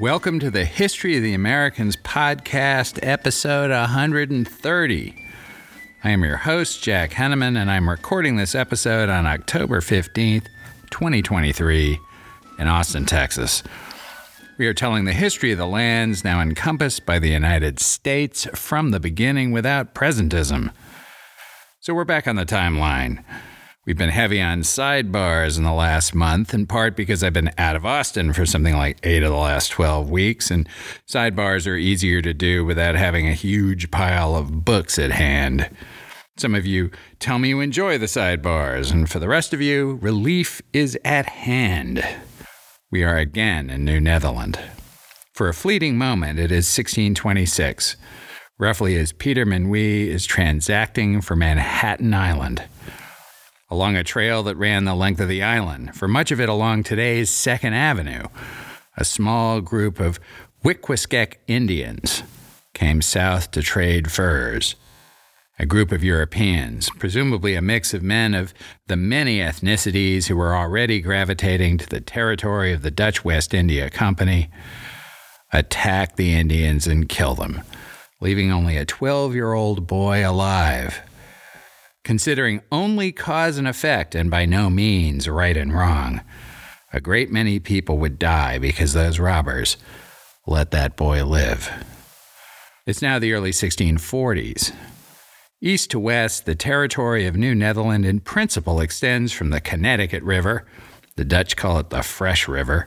Welcome to the History of the Americans podcast, episode 130. I am your host, Jack Henneman, and I'm recording this episode on October 15th, 2023, in Austin, Texas. We are telling the history of the lands now encompassed by the United States from the beginning without presentism. So we're back on the timeline. We've been heavy on sidebars in the last month, in part because I've been out of Austin for something like eight of the last 12 weeks, and sidebars are easier to do without having a huge pile of books at hand. Some of you tell me you enjoy the sidebars, and for the rest of you, relief is at hand. We are again in New Netherland. For a fleeting moment, it is 1626, roughly as Peter Minuit is transacting for Manhattan Island along a trail that ran the length of the island, for much of it along today's Second Avenue. A small group of Wickwaskeck Indians came south to trade furs. A group of Europeans, presumably a mix of men of the many ethnicities who were already gravitating to the territory of the Dutch West India Company, attacked the Indians and killed them, leaving only a 12 year old boy alive considering only cause and effect and by no means right and wrong. A great many people would die because those robbers let that boy live. It's now the early 1640s. East to west, the territory of New Netherland in principle extends from the Connecticut River, the Dutch call it the Fresh River,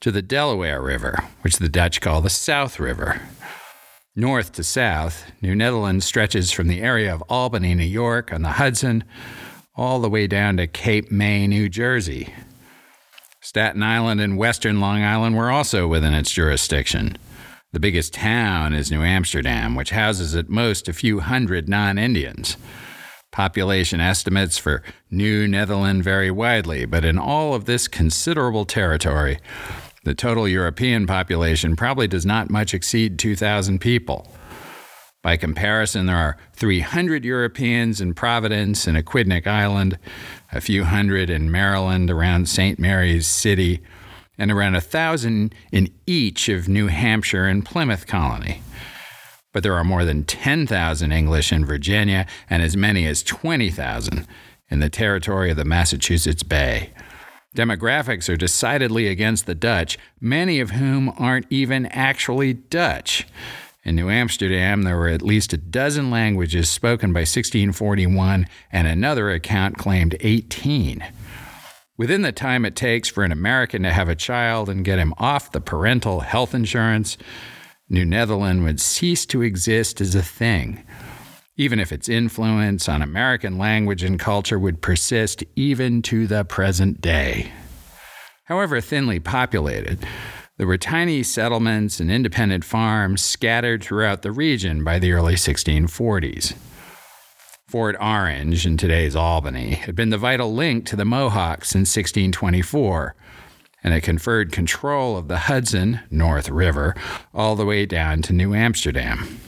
to the Delaware River, which the Dutch call the South River. North to south, New Netherland stretches from the area of Albany, New York, on the Hudson, all the way down to Cape May, New Jersey. Staten Island and western Long Island were also within its jurisdiction. The biggest town is New Amsterdam, which houses at most a few hundred non Indians. Population estimates for New Netherland vary widely, but in all of this considerable territory, the total European population probably does not much exceed 2,000 people. By comparison, there are 300 Europeans in Providence and Aquidneck Island, a few hundred in Maryland around St. Mary's City, and around a thousand in each of New Hampshire and Plymouth Colony. But there are more than 10,000 English in Virginia and as many as 20,000 in the territory of the Massachusetts Bay. Demographics are decidedly against the Dutch, many of whom aren't even actually Dutch. In New Amsterdam, there were at least a dozen languages spoken by 1641, and another account claimed 18. Within the time it takes for an American to have a child and get him off the parental health insurance, New Netherland would cease to exist as a thing even if its influence on American language and culture would persist even to the present day. However thinly populated, there were tiny settlements and independent farms scattered throughout the region by the early 1640s. Fort Orange, in today's Albany, had been the vital link to the Mohawks since 1624, and it conferred control of the Hudson, North River, all the way down to New Amsterdam.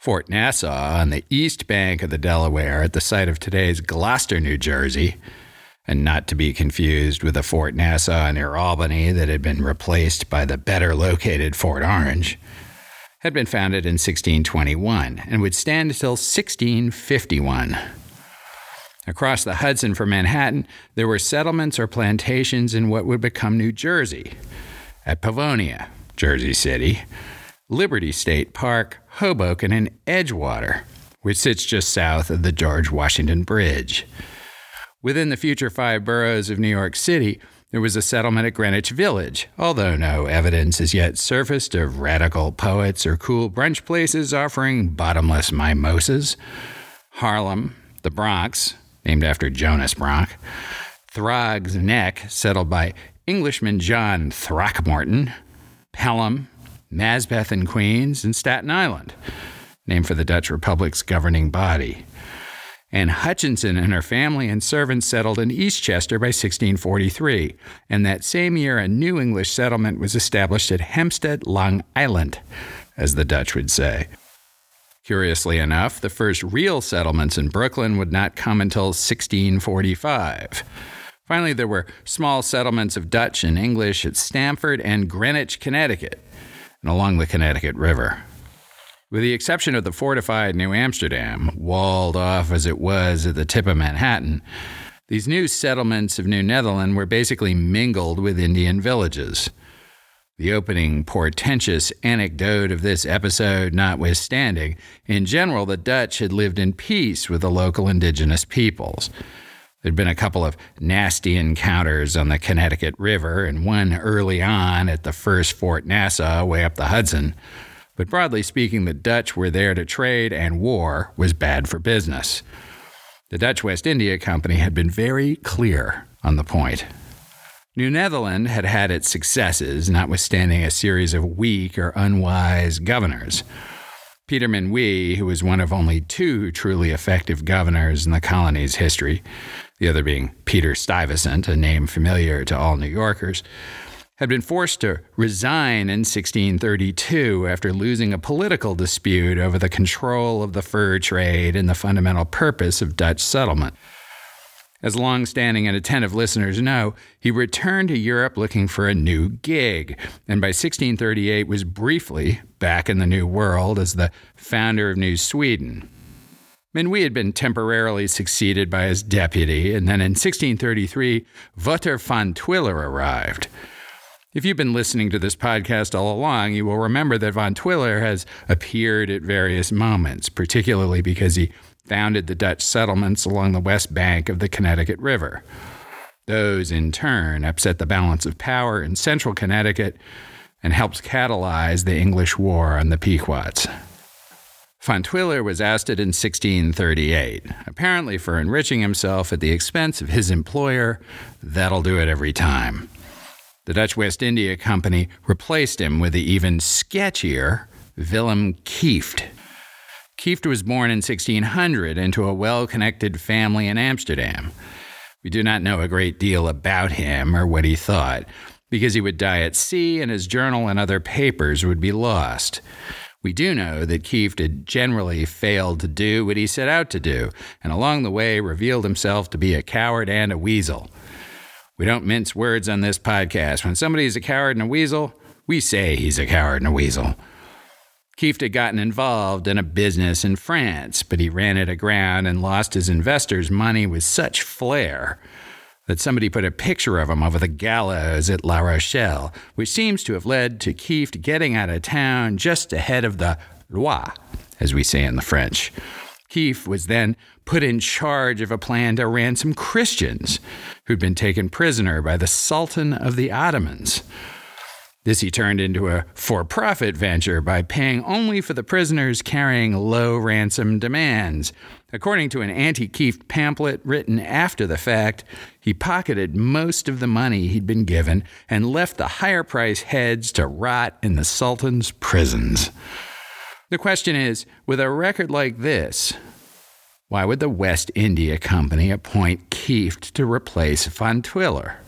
Fort Nassau on the east bank of the Delaware at the site of today's Gloucester, New Jersey, and not to be confused with the Fort Nassau near Albany that had been replaced by the better located Fort Orange, had been founded in 1621 and would stand until 1651. Across the Hudson from Manhattan, there were settlements or plantations in what would become New Jersey. At Pavonia, Jersey City, Liberty State Park, Hoboken, and Edgewater, which sits just south of the George Washington Bridge. Within the future five boroughs of New York City, there was a settlement at Greenwich Village, although no evidence has yet surfaced of radical poets or cool brunch places offering bottomless mimosas. Harlem, the Bronx, named after Jonas Bronk, Throgs Neck, settled by Englishman John Throckmorton, Pelham, Maspeth in Queens, and Staten Island, named for the Dutch Republic's governing body. Anne Hutchinson and her family and servants settled in Eastchester by 1643, and that same year a new English settlement was established at Hempstead, Long Island, as the Dutch would say. Curiously enough, the first real settlements in Brooklyn would not come until 1645. Finally, there were small settlements of Dutch and English at Stamford and Greenwich, Connecticut, and along the Connecticut River. With the exception of the fortified New Amsterdam, walled off as it was at the tip of Manhattan, these new settlements of New Netherland were basically mingled with Indian villages. The opening portentous anecdote of this episode notwithstanding, in general, the Dutch had lived in peace with the local indigenous peoples. There'd been a couple of nasty encounters on the Connecticut River, and one early on at the first Fort Nassau, way up the Hudson. But broadly speaking, the Dutch were there to trade, and war was bad for business. The Dutch West India Company had been very clear on the point. New Netherland had had its successes, notwithstanding a series of weak or unwise governors. Peter Minuit, who was one of only two truly effective governors in the colony's history, the other being Peter Stuyvesant, a name familiar to all New Yorkers, had been forced to resign in 1632 after losing a political dispute over the control of the fur trade and the fundamental purpose of Dutch settlement. As long standing and attentive listeners know, he returned to Europe looking for a new gig, and by 1638 was briefly back in the New World as the founder of New Sweden. Minuit had been temporarily succeeded by his deputy, and then in 1633, Wouter van Twiller arrived. If you've been listening to this podcast all along, you will remember that Van Twiller has appeared at various moments, particularly because he founded the Dutch settlements along the west bank of the Connecticut River. Those, in turn, upset the balance of power in central Connecticut and helped catalyze the English War on the Pequots. Van Twiller was ousted in 1638, apparently for enriching himself at the expense of his employer. That'll do it every time. The Dutch West India Company replaced him with the even sketchier Willem Kieft. Kieft was born in 1600 into a well connected family in Amsterdam. We do not know a great deal about him or what he thought, because he would die at sea and his journal and other papers would be lost. We do know that Kieft had generally failed to do what he set out to do, and along the way revealed himself to be a coward and a weasel. We don't mince words on this podcast. When somebody is a coward and a weasel, we say he's a coward and a weasel. Kieft had gotten involved in a business in France, but he ran it aground and lost his investors' money with such flair that somebody put a picture of him over the gallows at La Rochelle, which seems to have led to Kieft getting out of town just ahead of the loi, as we say in the French. Kieft was then put in charge of a plan to ransom Christians who'd been taken prisoner by the Sultan of the Ottomans. This he turned into a for profit venture by paying only for the prisoners carrying low ransom demands. According to an anti Kieft pamphlet written after the fact, he pocketed most of the money he'd been given and left the higher price heads to rot in the Sultan's prisons. The question is with a record like this, why would the West India Company appoint Kieft to replace Van Twiller?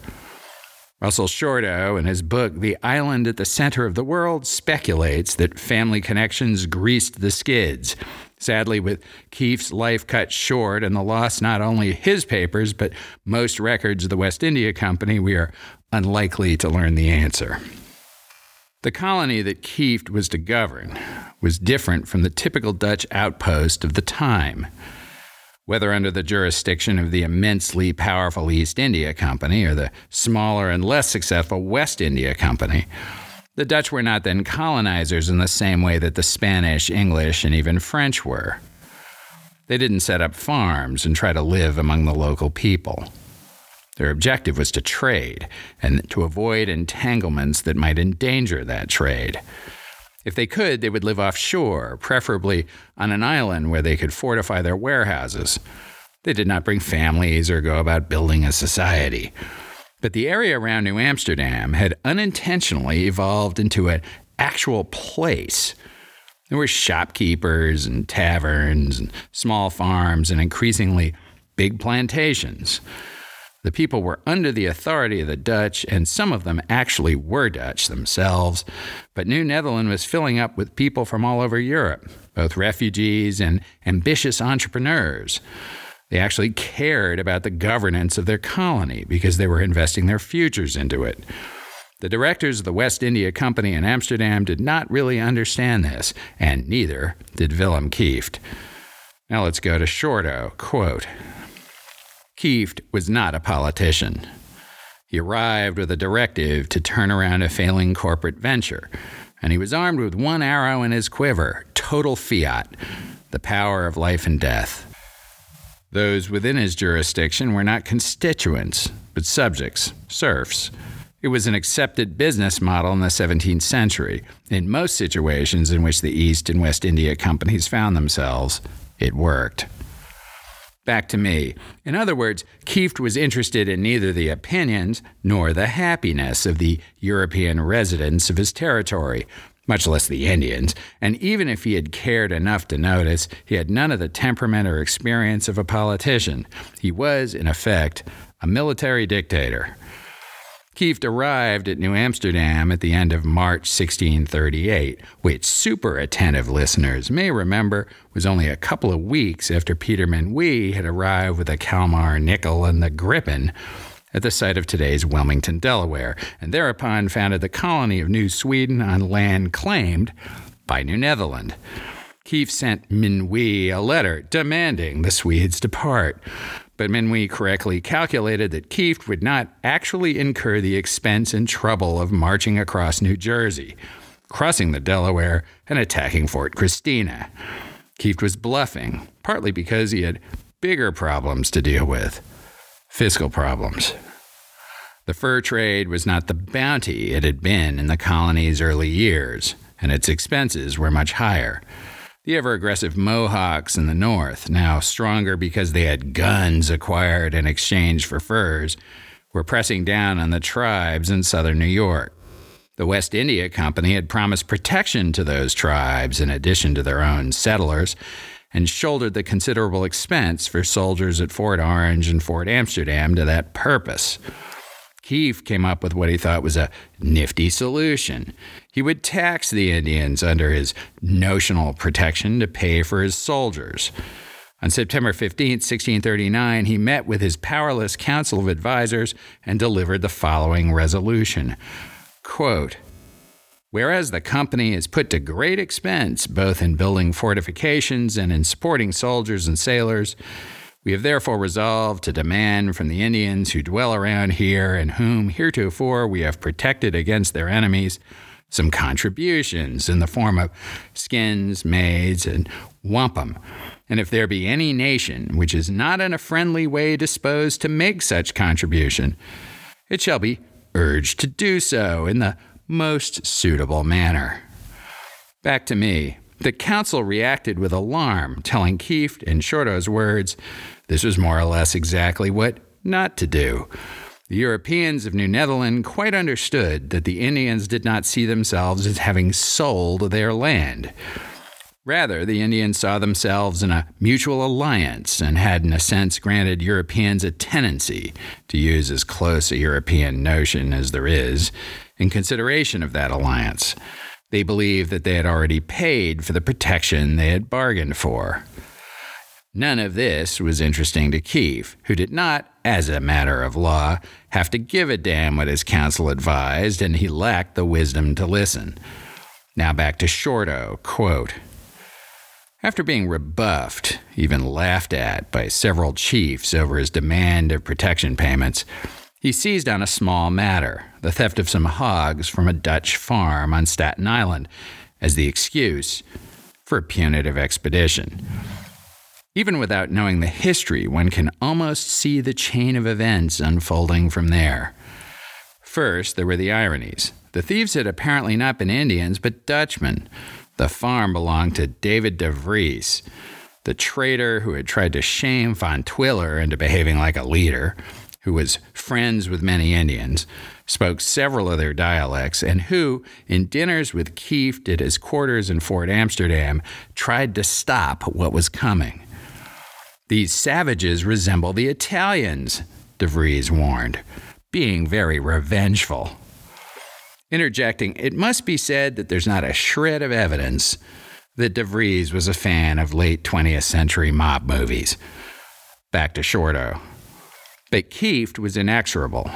Russell Shorto, in his book The Island at the Center of the World, speculates that family connections greased the skids. Sadly, with Kieft's life cut short and the loss not only his papers, but most records of the West India Company, we are unlikely to learn the answer. The colony that Kieft was to govern was different from the typical Dutch outpost of the time whether under the jurisdiction of the immensely powerful East India Company or the smaller and less successful West India Company. The Dutch were not then colonizers in the same way that the Spanish, English, and even French were. They didn't set up farms and try to live among the local people. Their objective was to trade and to avoid entanglements that might endanger that trade. If they could, they would live offshore, preferably on an island where they could fortify their warehouses. They did not bring families or go about building a society. But the area around New Amsterdam had unintentionally evolved into an actual place. There were shopkeepers and taverns and small farms and increasingly big plantations. The people were under the authority of the Dutch, and some of them actually were Dutch themselves. But New Netherland was filling up with people from all over Europe, both refugees and ambitious entrepreneurs. They actually cared about the governance of their colony because they were investing their futures into it. The directors of the West India Company in Amsterdam did not really understand this, and neither did Willem Kieft. Now let's go to Shorto. Quote Kieft was not a politician. He arrived with a directive to turn around a failing corporate venture, and he was armed with one arrow in his quiver total fiat, the power of life and death. Those within his jurisdiction were not constituents, but subjects, serfs. It was an accepted business model in the 17th century. In most situations in which the East and West India companies found themselves, it worked. Back to me. In other words, Kieft was interested in neither the opinions nor the happiness of the European residents of his territory, much less the Indians, and even if he had cared enough to notice, he had none of the temperament or experience of a politician. He was, in effect, a military dictator. Kieft arrived at New Amsterdam at the end of March 1638, which super attentive listeners may remember was only a couple of weeks after Peter Minuit had arrived with the Kalmar Nyckel and the Gripen at the site of today's Wilmington, Delaware, and thereupon founded the colony of New Sweden on land claimed by New Netherland. Kieft sent Minuit a letter demanding the Swedes depart but Minuit correctly calculated that Kieft would not actually incur the expense and trouble of marching across New Jersey, crossing the Delaware, and attacking Fort Christina. Kieft was bluffing, partly because he had bigger problems to deal with fiscal problems. The fur trade was not the bounty it had been in the colony's early years, and its expenses were much higher. The ever aggressive Mohawks in the north, now stronger because they had guns acquired in exchange for furs, were pressing down on the tribes in southern New York. The West India Company had promised protection to those tribes in addition to their own settlers and shouldered the considerable expense for soldiers at Fort Orange and Fort Amsterdam to that purpose. Kieft came up with what he thought was a nifty solution. He would tax the Indians under his notional protection to pay for his soldiers. On September 15, 1639, he met with his powerless council of advisers and delivered the following resolution Quote, Whereas the company is put to great expense both in building fortifications and in supporting soldiers and sailors, we have therefore resolved to demand from the Indians who dwell around here and whom heretofore we have protected against their enemies some contributions in the form of skins, maids, and wampum. And if there be any nation which is not in a friendly way disposed to make such contribution, it shall be urged to do so in the most suitable manner. Back to me. The council reacted with alarm, telling Kieft, in Shorto's words, this was more or less exactly what not to do. The Europeans of New Netherland quite understood that the Indians did not see themselves as having sold their land. Rather, the Indians saw themselves in a mutual alliance and had, in a sense, granted Europeans a tenancy, to use as close a European notion as there is, in consideration of that alliance. They believed that they had already paid for the protection they had bargained for. None of this was interesting to Kieft, who did not, as a matter of law, have to give a damn what his counsel advised, and he lacked the wisdom to listen. Now back to Shorto, quote, after being rebuffed, even laughed at, by several chiefs over his demand of protection payments, he seized on a small matter, the theft of some hogs from a Dutch farm on Staten Island, as the excuse for a punitive expedition. Even without knowing the history, one can almost see the chain of events unfolding from there. First, there were the ironies. The thieves had apparently not been Indians, but Dutchmen. The farm belonged to David de Vries, the traitor who had tried to shame Van Twiller into behaving like a leader who was friends with many Indians, spoke several of their dialects, and who, in dinners with Kieft at his quarters in Fort Amsterdam, tried to stop what was coming. These savages resemble the Italians, De Vries warned, being very revengeful. Interjecting, it must be said that there's not a shred of evidence that De Vries was a fan of late 20th century mob movies. Back to Shorto. But Kieft was inexorable.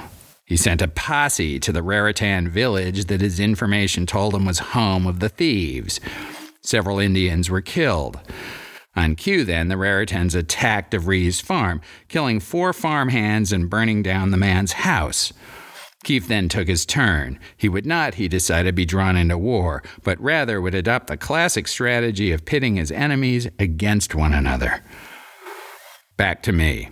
He sent a posse to the Raritan village that his information told him was home of the thieves. Several Indians were killed. On cue, then, the Raritans attacked DeVries' farm, killing four farmhands and burning down the man's house. Kieft then took his turn. He would not, he decided, be drawn into war, but rather would adopt the classic strategy of pitting his enemies against one another. Back to me.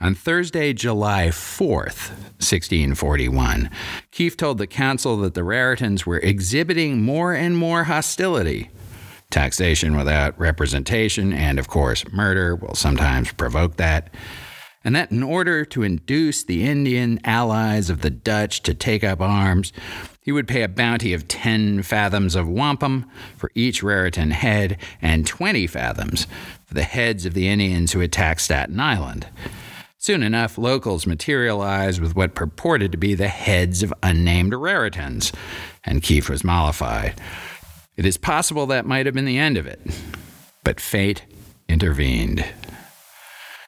On Thursday, July 4th, 1641, Kieft told the council that the Raritans were exhibiting more and more hostility. Taxation without representation and, of course, murder will sometimes provoke that. And that in order to induce the Indian allies of the Dutch to take up arms, he would pay a bounty of 10 fathoms of wampum for each Raritan head and 20 fathoms for the heads of the Indians who attacked Staten Island. Soon enough, locals materialized with what purported to be the heads of unnamed Raritans, and Kieft was mollified. It is possible that might have been the end of it, but fate intervened.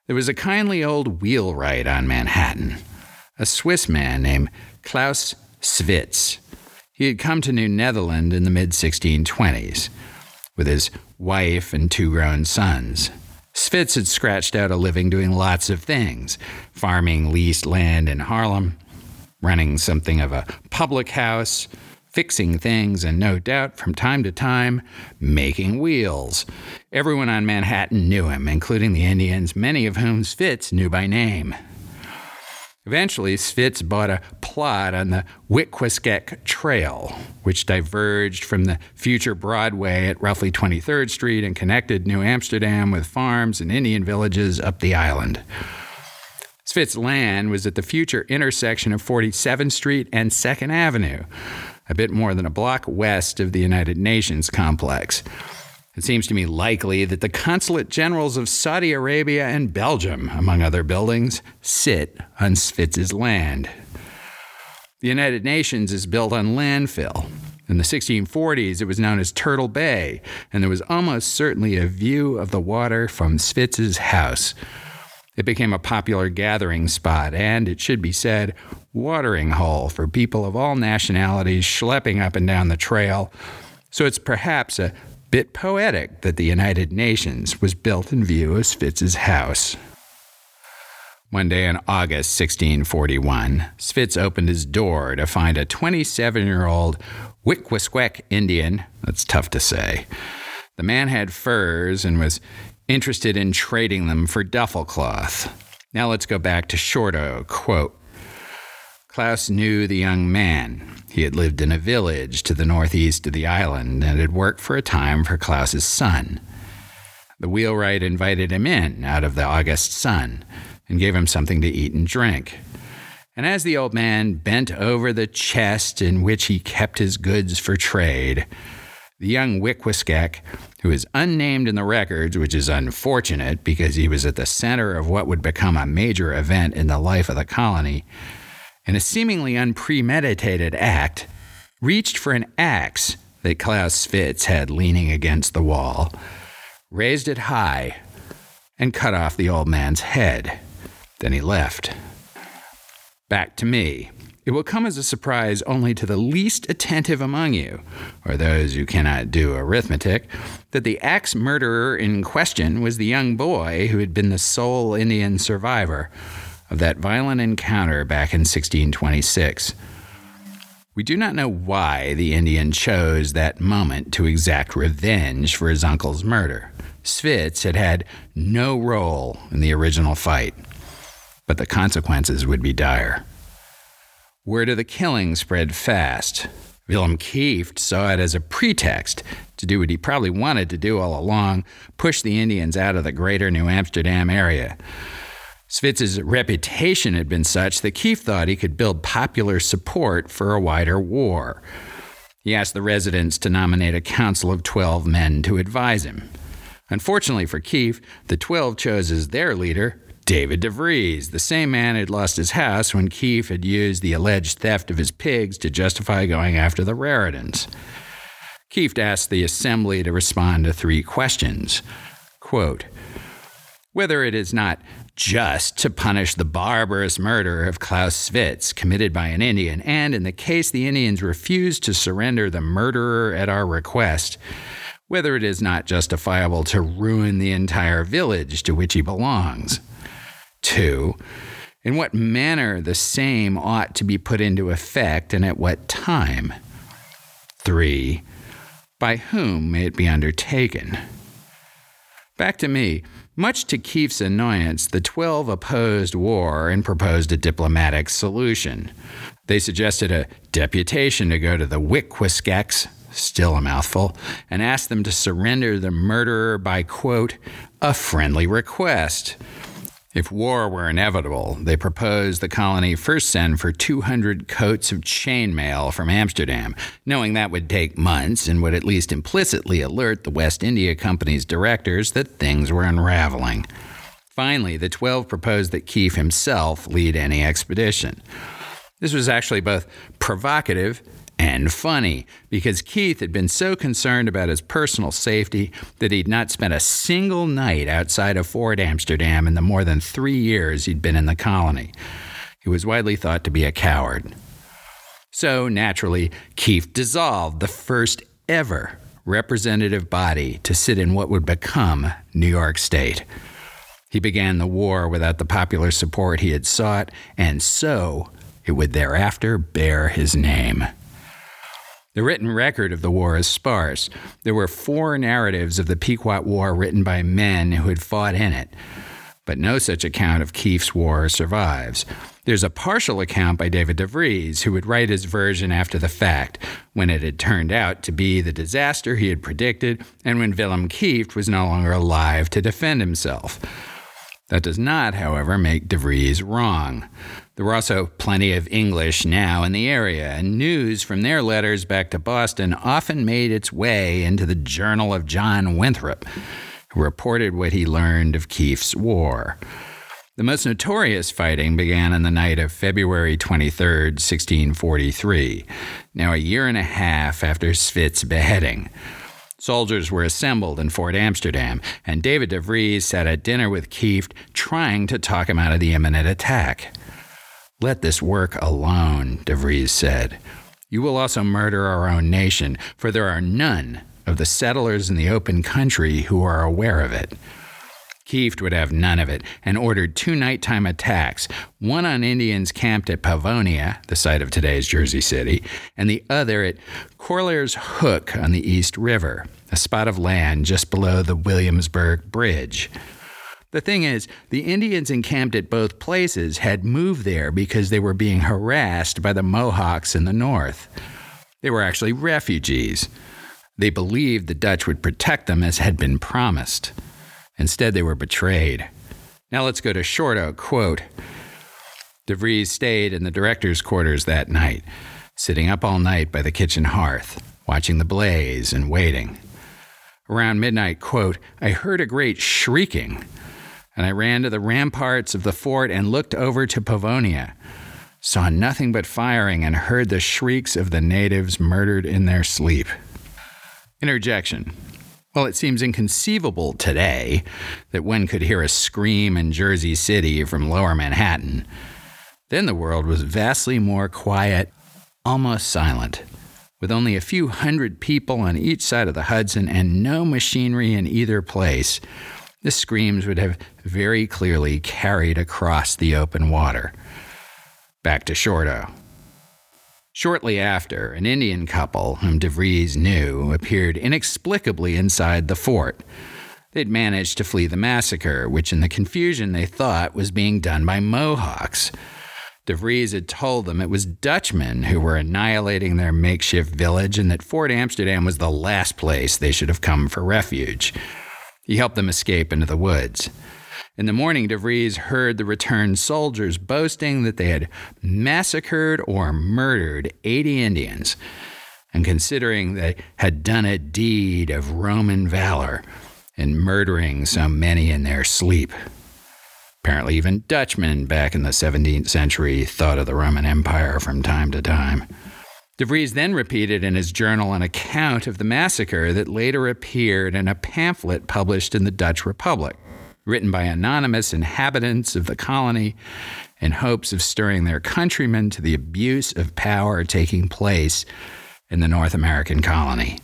There was a kindly old wheelwright on Manhattan, a Swiss man named Klaus Switz. He had come to New Netherland in the mid 1620s with his wife and two grown sons. Switz had scratched out a living doing lots of things farming leased land in Harlem, running something of a public house, fixing things, and no doubt from time to time making wheels. Everyone on Manhattan knew him, including the Indians, many of whom Switz knew by name. Eventually, Switz bought a plot on the Witwatersrand Trail, which diverged from the future Broadway at roughly 23rd Street and connected New Amsterdam with farms and Indian villages up the island. Switz land was at the future intersection of 47th Street and 2nd Avenue, a bit more than a block west of the United Nations complex. It seems to me likely that the consulate generals of Saudi Arabia and Belgium, among other buildings, sit on Switz's land. The United Nations is built on landfill. In the 1640s, it was known as Turtle Bay, and there was almost certainly a view of the water from Switz's house. It became a popular gathering spot and, it should be said, watering hole for people of all nationalities schlepping up and down the trail. So it's perhaps a bit poetic that the United Nations was built in view of Switz's house. One day in August 1641, Switz opened his door to find a 27 year old Wickwasquek Indian. That's tough to say. The man had furs and was interested in trading them for duffel cloth. Now let's go back to Shorto. Quote Klaus knew the young man. He had lived in a village to the northeast of the island and had worked for a time for Klaus's son. The wheelwright invited him in out of the August sun and gave him something to eat and drink. And as the old man bent over the chest in which he kept his goods for trade, the young Wickwasquek, who is unnamed in the records, which is unfortunate because he was at the center of what would become a major event in the life of the colony, in a seemingly unpremeditated act, reached for an axe that Klaus Switz had leaning against the wall, raised it high, and cut off the old man's head. Then he left. Back to me. It will come as a surprise only to the least attentive among you, or those who cannot do arithmetic, that the axe murderer in question was the young boy who had been the sole Indian survivor of that violent encounter back in 1626. We do not know why the Indian chose that moment to exact revenge for his uncle's murder. Switz had had no role in the original fight, but the consequences would be dire. Word of the killing spread fast. Willem Kieft saw it as a pretext to do what he probably wanted to do all along push the Indians out of the greater New Amsterdam area. Switz's reputation had been such that Kieft thought he could build popular support for a wider war. He asked the residents to nominate a council of 12 men to advise him. Unfortunately for Kieft, the 12 chose as their leader David DeVries, the same man who'd lost his house when Kieft had used the alleged theft of his pigs to justify going after the Raritans. Kieft asked the assembly to respond to three questions. Quote, Whether it is not just to punish the barbarous murder of Klaus Svitz committed by an Indian, and in the case the Indians refused to surrender the murderer at our request, whether it is not justifiable to ruin the entire village to which he belongs. Two, in what manner the same ought to be put into effect and at what time. Three, by whom may it be undertaken? Back to me. Much to Kieft's annoyance, the Twelve opposed war and proposed a diplomatic solution. They suggested a deputation to go to the Witwatersrats, still a mouthful, and ask them to surrender the murderer by, quote, a friendly request. If war were inevitable, they proposed the colony first send for 200 coats of chainmail from Amsterdam, knowing that would take months and would at least implicitly alert the West India Company's directors that things were unraveling. Finally, the 12 proposed that Kieft himself lead any expedition. This was actually both provocative and funny because Kieft had been so concerned about his personal safety that he'd not spent a single night outside of Fort Amsterdam in the more than three years he'd been in the colony. He was widely thought to be a coward. So, naturally, Kieft dissolved the first ever representative body to sit in what would become New York State. He began the war without the popular support he had sought, and so it would thereafter bear his name. The written record of the war is sparse. There were four narratives of the Pequot War written by men who had fought in it, but no such account of Kieft's war survives. There's a partial account by David de Vries, who would write his version after the fact, when it had turned out to be the disaster he had predicted, and when Willem Kieft was no longer alive to defend himself. That does not, however, make de Vries wrong. There were also plenty of English now in the area, and news from their letters back to Boston often made its way into the Journal of John Winthrop, who reported what he learned of Kieft's war. The most notorious fighting began on the night of February 23, 1643, now a year and a half after Svitz's beheading. Soldiers were assembled in Fort Amsterdam, and David de Vries sat at dinner with Kieft, trying to talk him out of the imminent attack. Let this work alone, De Vries said. You will also murder our own nation, for there are none of the settlers in the open country who are aware of it. Kieft would have none of it and ordered two nighttime attacks, one on Indians camped at Pavonia, the site of today's Jersey City, and the other at Corlaer's Hook on the East River, a spot of land just below the Williamsburg Bridge. The thing is, the Indians encamped at both places had moved there because they were being harassed by the Mohawks in the north. They were actually refugees. They believed the Dutch would protect them as had been promised. Instead, they were betrayed. Now let's go to Shorto. Quote De Vries stayed in the director's quarters that night, sitting up all night by the kitchen hearth, watching the blaze and waiting. Around midnight, quote, I heard a great shrieking, and I ran to the ramparts of the fort and looked over to Pavonia. Saw nothing but firing and heard the shrieks of the natives murdered in their sleep. Interjection. Well, it seems inconceivable today that one could hear a scream in Jersey City from lower Manhattan. Then the world was vastly more quiet, almost silent, with only a few hundred people on each side of the Hudson and no machinery in either place. The screams would have very clearly carried across the open water. Back to Shorto. Shortly after, an Indian couple, whom De Vries knew, appeared inexplicably inside the fort. They'd managed to flee the massacre, which in the confusion they thought was being done by Mohawks. De Vries had told them it was Dutchmen who were annihilating their makeshift village and that Fort Amsterdam was the last place they should have come for refuge. He helped them escape into the woods. In the morning, De Vries heard the returned soldiers boasting that they had massacred or murdered 80 Indians, and considering they had done a deed of Roman valor in murdering so many in their sleep. Apparently, even Dutchmen back in the 17th century thought of the Roman Empire from time to time. De Vries then repeated in his journal an account of the massacre that later appeared in a pamphlet published in the Dutch Republic. written by anonymous inhabitants of the colony in hopes of stirring their countrymen to the abuse of power taking place in the North American colony.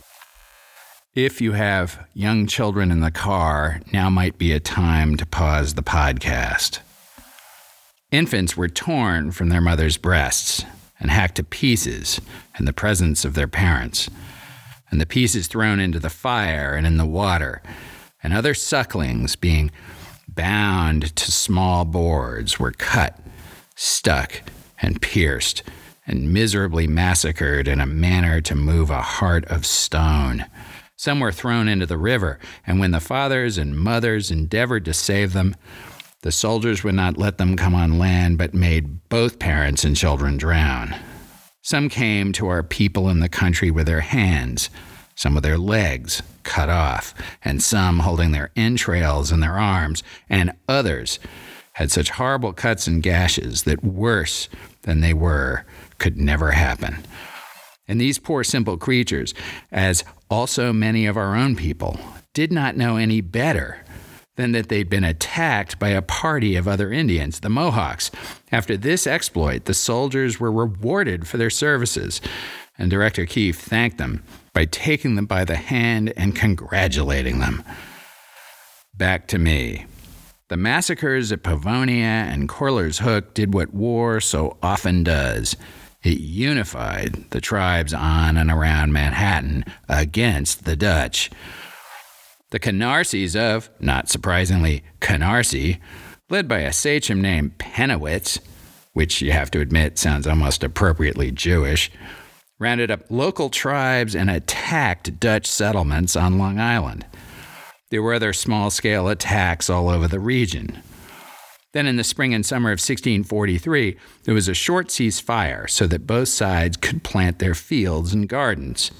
If you have young children in the car, now might be a time to pause the podcast. Infants were torn from their mother's breasts and hacked to pieces in the presence of their parents, and the pieces thrown into the fire and in the water, and other sucklings being bound to small boards were cut, stuck, and pierced, and miserably massacred in a manner to move a heart of stone. Some were thrown into the river, and when the fathers and mothers endeavored to save them, the soldiers would not let them come on land, but made both parents and children drown. Some came to our people in the country with their hands, some with their legs cut off, and some holding their entrails in their arms, and others had such horrible cuts and gashes that worse than they were could never happen. And these poor simple creatures, as also many of our own people, did not know any better than that they'd been attacked by a party of other Indians, the Mohawks. After this exploit, the soldiers were rewarded for their services, and Director Kieft thanked them by taking them by the hand and congratulating them. Back to me. The massacres at Pavonia and Corlaer's Hook did what war so often does it unified the tribes on and around Manhattan against the Dutch. The Canarsies of, not surprisingly, Canarsie, led by a sachem named Pennewitz, which you have to admit sounds almost appropriately Jewish, rounded up local tribes and attacked Dutch settlements on Long Island. There were other small scale attacks all over the region. Then, in the spring and summer of 1643, there was a short ceasefire so that both sides could plant their fields and gardens.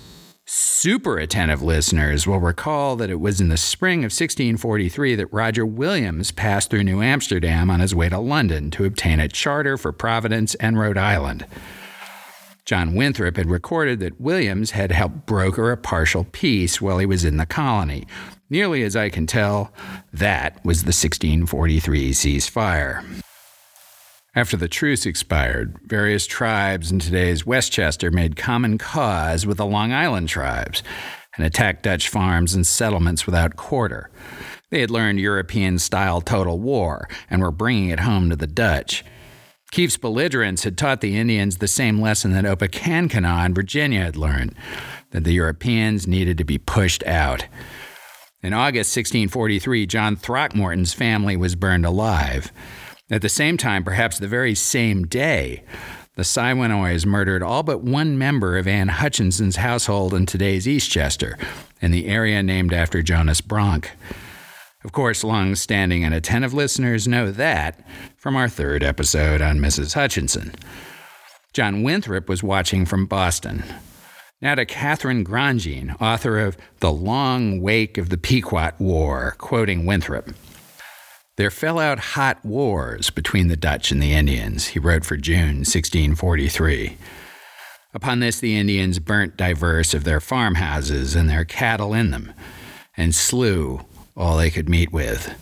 Super attentive listeners will recall that it was in the spring of 1643 that Roger Williams passed through New Amsterdam on his way to London to obtain a charter for Providence and Rhode Island. John Winthrop had recorded that Williams had helped broker a partial peace while he was in the colony, Nearly as I can tell, that was the 1643 ceasefire. After the truce expired, various tribes in today's Westchester made common cause with the Long Island tribes and attacked Dutch farms and settlements without quarter. They had learned European style total war and were bringing it home to the Dutch. Kieft's belligerents had taught the Indians the same lesson that Opechancanough in Virginia had learned that the Europeans needed to be pushed out. In August 1643, John Throckmorton's family was burned alive. At the same time, perhaps the very same day, the Siwanoys murdered all but one member of Anne Hutchinson's household in today's Eastchester, in the area named after Jonas Bronk. Of course, long standing and attentive listeners know that from our third episode on Mrs. Hutchinson. John Winthrop was watching from Boston. Now to Katherine Grandjean, author of The Long Wake of the Pequot War, quoting Winthrop. There fell out hot wars between the Dutch and the Indians, he wrote for June 1643. Upon this, the Indians burnt divers of their farmhouses and their cattle in them, and slew all they could meet with.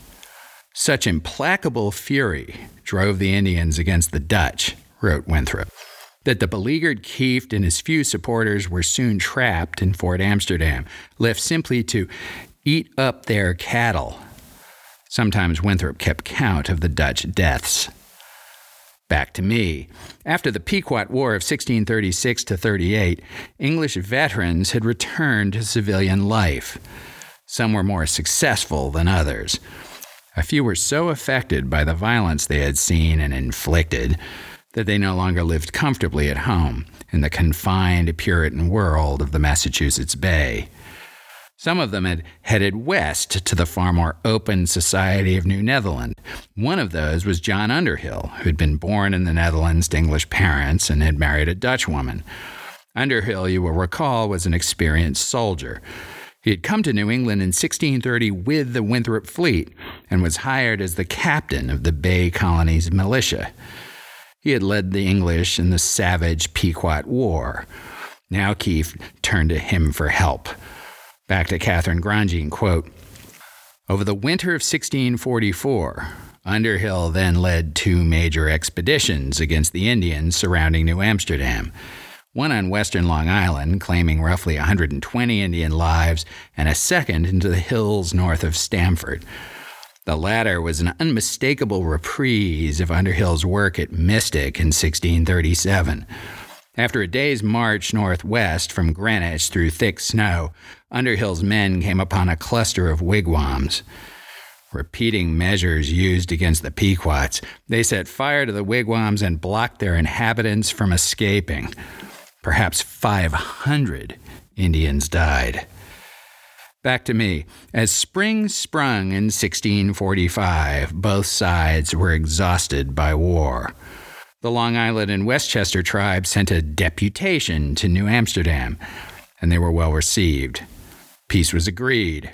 Such implacable fury drove the Indians against the Dutch, wrote Winthrop that the beleaguered Kieft and his few supporters were soon trapped in Fort Amsterdam, left simply to eat up their cattle. Sometimes Winthrop kept count of the Dutch deaths. Back to me. After the Pequot War of 1636 to 38, English veterans had returned to civilian life. Some were more successful than others. A few were so affected by the violence they had seen and inflicted that they no longer lived comfortably at home in the confined Puritan world of the Massachusetts Bay. Some of them had headed west to the far more open society of New Netherland. One of those was John Underhill, who had been born in the Netherlands to English parents and had married a Dutch woman. Underhill, you will recall, was an experienced soldier. He had come to New England in 1630 with the Winthrop fleet and was hired as the captain of the Bay Colony's militia. He had led the English in the savage Pequot War. Now Kieft turned to him for help. Back to Katherine Grandjean, quote, Over the winter of 1644, Underhill then led two major expeditions against the Indians surrounding New Amsterdam. One on western Long Island, claiming roughly 120 Indian lives, and a second into the hills north of Stamford. The latter was an unmistakable reprise of Underhill's work at Mystic in 1637. After a day's march northwest from Greenwich through thick snow, Underhill's men came upon a cluster of wigwams. Repeating measures used against the Pequots, they set fire to the wigwams and blocked their inhabitants from escaping. Perhaps 500 Indians died. Back to me. As spring sprung in 1645, both sides were exhausted by war. The Long Island and Westchester tribes sent a deputation to New Amsterdam, and they were well received. Peace was agreed.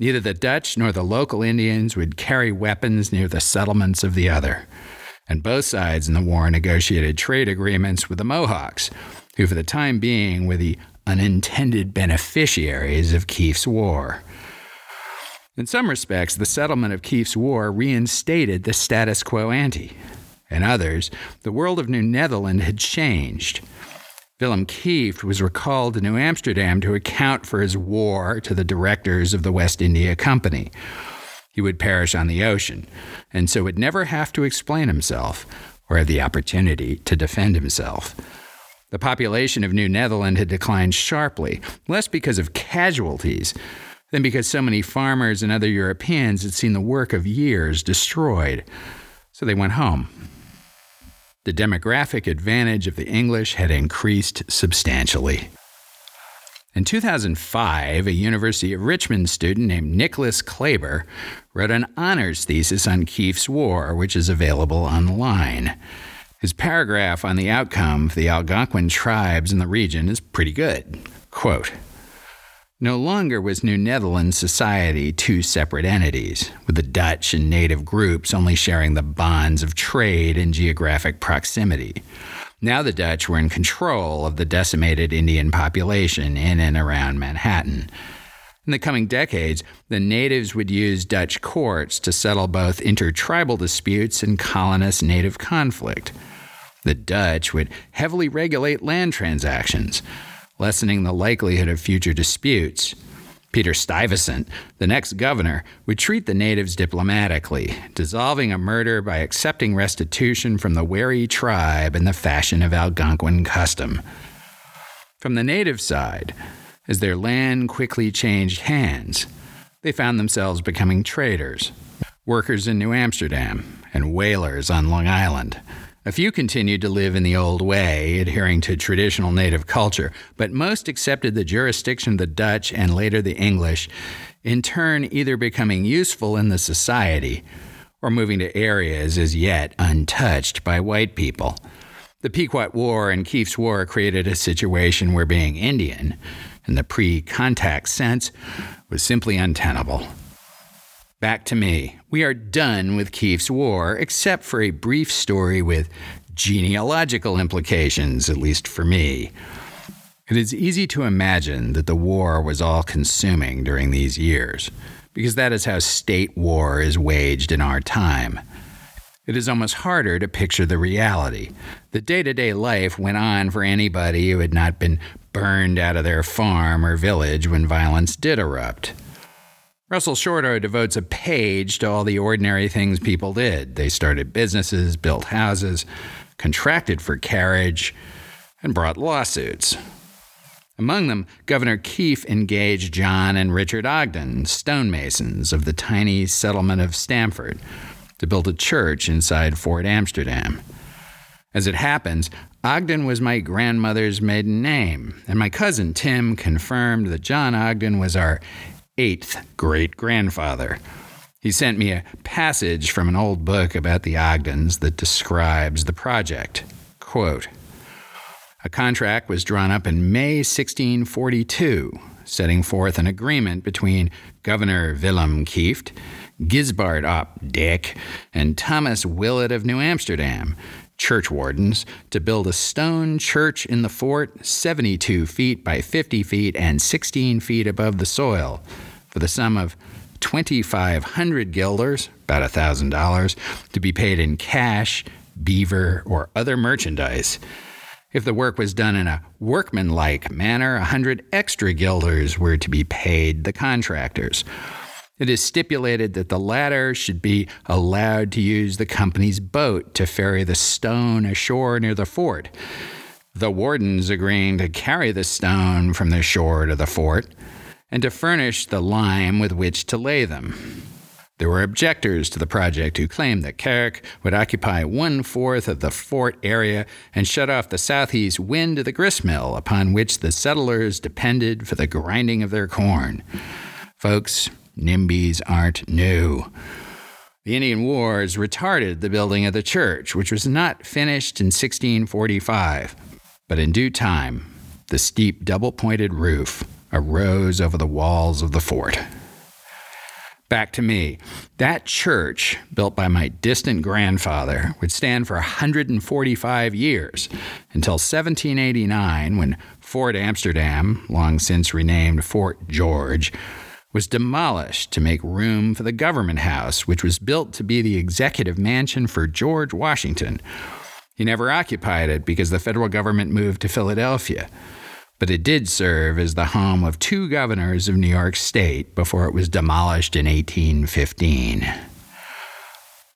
Neither the Dutch nor the local Indians would carry weapons near the settlements of the other. And both sides in the war negotiated trade agreements with the Mohawks, who for the time being were the unintended beneficiaries of Kieft's war. In some respects, the settlement of Kieft's war reinstated the status quo ante. In others, the world of New Netherland had changed. Willem Kieft was recalled to New Amsterdam to account for his war to the directors of the West India Company. He would perish on the ocean, and so would never have to explain himself or have the opportunity to defend himself. The population of New Netherland had declined sharply, less because of casualties than because so many farmers and other Europeans had seen the work of years destroyed. So they went home. The demographic advantage of the English had increased substantially. In 2005, a University of Richmond student named Nicholas Klaiber wrote an honors thesis on Kieft's War, which is available online. His paragraph on the outcome of the Algonquin tribes in the region is pretty good. Quote, no longer was New Netherland society two separate entities, with the Dutch and native groups only sharing the bonds of trade and geographic proximity. Now the Dutch were in control of the decimated Indian population in and around Manhattan. In the coming decades, the natives would use Dutch courts to settle both intertribal disputes and colonist native conflict. The Dutch would heavily regulate land transactions, lessening the likelihood of future disputes. Peter Stuyvesant, the next governor, would treat the natives diplomatically, dissolving a murder by accepting restitution from the wary tribe in the fashion of Algonquin custom. From the native side, as their land quickly changed hands, they found themselves becoming traders, workers in New Amsterdam, and whalers on Long Island. A few continued to live in the old way, adhering to traditional native culture, but most accepted the jurisdiction of the Dutch and later the English, in turn, either becoming useful in the society or moving to areas as yet untouched by white people. The Pequot War and Kieft's War created a situation where being Indian, in the pre contact sense, was simply untenable. Back to me. We are done with Kieft's War, except for a brief story with genealogical implications, at least for me. It is easy to imagine that the war was all consuming during these years, because that is how state war is waged in our time. It is almost harder to picture the reality. The day to day life went on for anybody who had not been burned out of their farm or village when violence did erupt. Russell Shorto devotes a page to all the ordinary things people did. They started businesses, built houses, contracted for carriage, and brought lawsuits. Among them, Governor Kieft engaged John and Richard Ogden, stonemasons of the tiny settlement of Stamford, to build a church inside Fort Amsterdam. As it happens, Ogden was my grandmother's maiden name, and my cousin Tim confirmed that John Ogden was our eighth great grandfather. He sent me a passage from an old book about the Ogdens that describes the project. Quote, a contract was drawn up in May 1642, setting forth an agreement between Governor Willem Kieft, Gisbard op Dijk, and Thomas Willett of New Amsterdam, churchwardens, to build a stone church in the fort 72 feet by 50 feet and 16 feet above the soil for the sum of 2,500 guilders, about $1,000, to be paid in cash, beaver, or other merchandise. If the work was done in a workmanlike manner, a hundred extra guilders were to be paid the contractors. It is stipulated that the latter should be allowed to use the company's boat to ferry the stone ashore near the fort. The wardens agreeing to carry the stone from the shore to the fort and to furnish the lime with which to lay them. There were objectors to the project who claimed that Carrick would occupy one fourth of the fort area and shut off the southeast wind of the gristmill upon which the settlers depended for the grinding of their corn. Folks, NIMBYs aren't new. The Indian Wars retarded the building of the church, which was not finished in 1645. But in due time, the steep double pointed roof arose over the walls of the fort. Back to me. That church, built by my distant grandfather, would stand for 145 years until 1789 when Fort Amsterdam, long since renamed Fort George, was demolished to make room for the government house, which was built to be the executive mansion for George Washington. He never occupied it because the federal government moved to Philadelphia but it did serve as the home of two governors of New York State before it was demolished in 1815.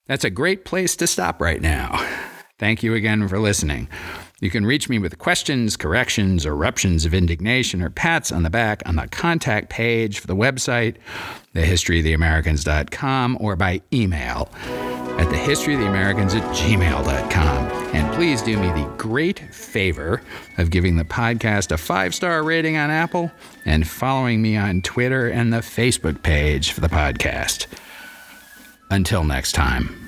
That's a great place to stop right now. Thank you again for listening. You can reach me with questions, corrections, eruptions of indignation, or pats on the back on the contact page for the website, thehistoryoftheamericans.com, or by email at thehistoryoftheamericans at gmail.com. And please do me the great favor of giving the podcast a five star rating on Apple and following me on Twitter and the Facebook page for the podcast. Until next time.